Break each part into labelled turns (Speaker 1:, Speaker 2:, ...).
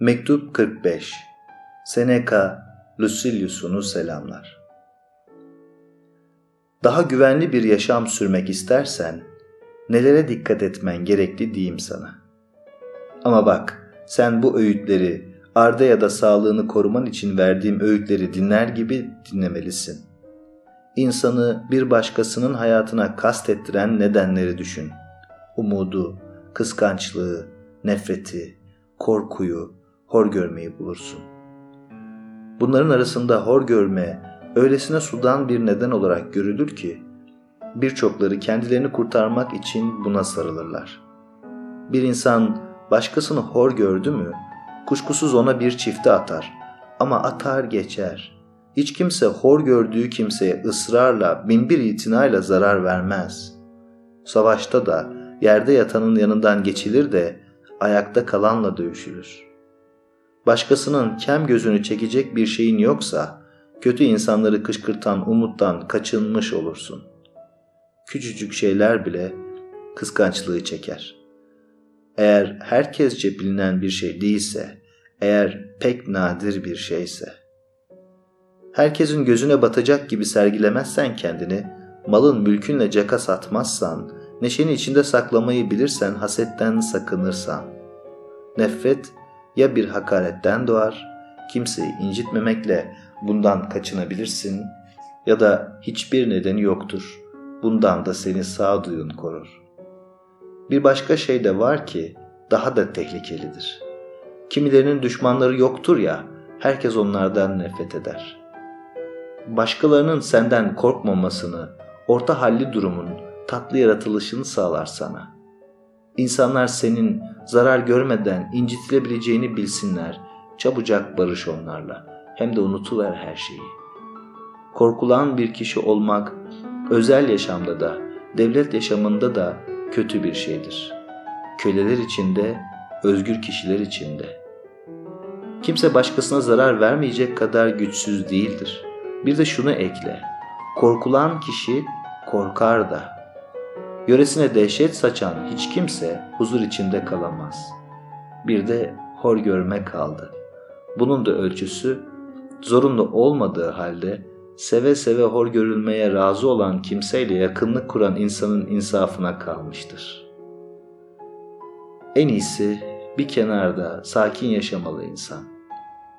Speaker 1: Mektup 45 Seneca Lucilius'unu selamlar. Daha güvenli bir yaşam sürmek istersen nelere dikkat etmen gerekli diyeyim sana. Ama bak sen bu öğütleri arda ya da sağlığını koruman için verdiğim öğütleri dinler gibi dinlemelisin. İnsanı bir başkasının hayatına kastettiren nedenleri düşün. Umudu, kıskançlığı, nefreti, korkuyu, hor görmeyi bulursun. Bunların arasında hor görme öylesine sudan bir neden olarak görülür ki birçokları kendilerini kurtarmak için buna sarılırlar. Bir insan başkasını hor gördü mü kuşkusuz ona bir çifte atar ama atar geçer. Hiç kimse hor gördüğü kimseye ısrarla binbir itinayla zarar vermez. Savaşta da yerde yatanın yanından geçilir de ayakta kalanla dövüşülür başkasının kem gözünü çekecek bir şeyin yoksa, kötü insanları kışkırtan umuttan kaçınmış olursun. Küçücük şeyler bile kıskançlığı çeker. Eğer herkesce bilinen bir şey değilse, eğer pek nadir bir şeyse. Herkesin gözüne batacak gibi sergilemezsen kendini, malın mülkünle caka satmazsan, neşeni içinde saklamayı bilirsen hasetten sakınırsan. Nefret ya bir hakaretten doğar, kimseyi incitmemekle bundan kaçınabilirsin ya da hiçbir nedeni yoktur. Bundan da seni sağduyun korur. Bir başka şey de var ki daha da tehlikelidir. Kimilerinin düşmanları yoktur ya, herkes onlardan nefret eder. Başkalarının senden korkmamasını, orta halli durumun tatlı yaratılışını sağlar sana.'' İnsanlar senin zarar görmeden incitilebileceğini bilsinler. Çabucak barış onlarla. Hem de unutuver her şeyi. Korkulan bir kişi olmak özel yaşamda da, devlet yaşamında da kötü bir şeydir. Köleler içinde, özgür kişiler içinde. Kimse başkasına zarar vermeyecek kadar güçsüz değildir. Bir de şunu ekle. Korkulan kişi korkar da. Yöresine dehşet saçan hiç kimse huzur içinde kalamaz. Bir de hor görme kaldı. Bunun da ölçüsü zorunlu olmadığı halde seve seve hor görülmeye razı olan kimseyle yakınlık kuran insanın insafına kalmıştır. En iyisi bir kenarda sakin yaşamalı insan.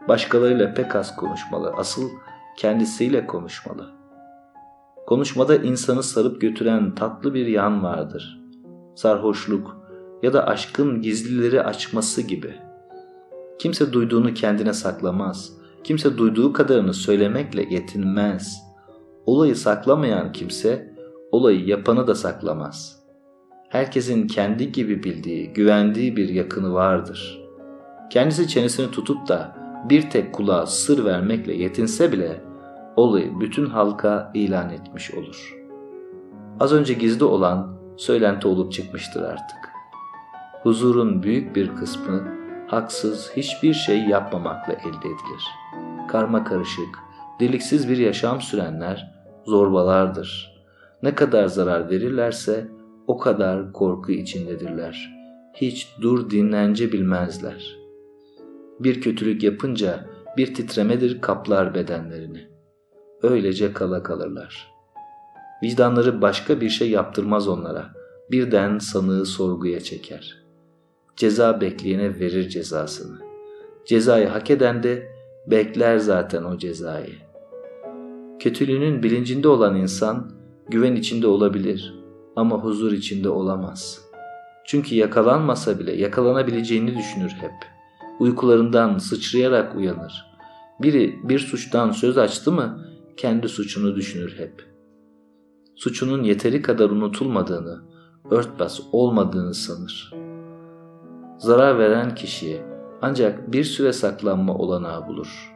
Speaker 1: Başkalarıyla pek az konuşmalı, asıl kendisiyle konuşmalı. Konuşmada insanı sarıp götüren tatlı bir yan vardır. Sarhoşluk ya da aşkın gizlileri açması gibi. Kimse duyduğunu kendine saklamaz. Kimse duyduğu kadarını söylemekle yetinmez. Olayı saklamayan kimse olayı yapanı da saklamaz. Herkesin kendi gibi bildiği, güvendiği bir yakını vardır. Kendisi çenesini tutup da bir tek kulağa sır vermekle yetinse bile olayı bütün halka ilan etmiş olur. Az önce gizli olan söylenti olup çıkmıştır artık. Huzurun büyük bir kısmı haksız hiçbir şey yapmamakla elde edilir. Karma karışık, deliksiz bir yaşam sürenler zorbalardır. Ne kadar zarar verirlerse o kadar korku içindedirler. Hiç dur dinlence bilmezler. Bir kötülük yapınca bir titremedir kaplar bedenlerini öylece kala kalırlar. Vicdanları başka bir şey yaptırmaz onlara. Birden sanığı sorguya çeker. Ceza bekleyene verir cezasını. Cezayı hak eden de bekler zaten o cezayı. Kötülüğünün bilincinde olan insan güven içinde olabilir ama huzur içinde olamaz. Çünkü yakalanmasa bile yakalanabileceğini düşünür hep. Uykularından sıçrayarak uyanır. Biri bir suçtan söz açtı mı kendi suçunu düşünür hep. Suçunun yeteri kadar unutulmadığını, örtbas olmadığını sanır. Zarar veren kişiye ancak bir süre saklanma olanağı bulur.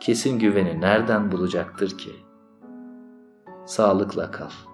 Speaker 1: Kesin güveni nereden bulacaktır ki? Sağlıkla kal.''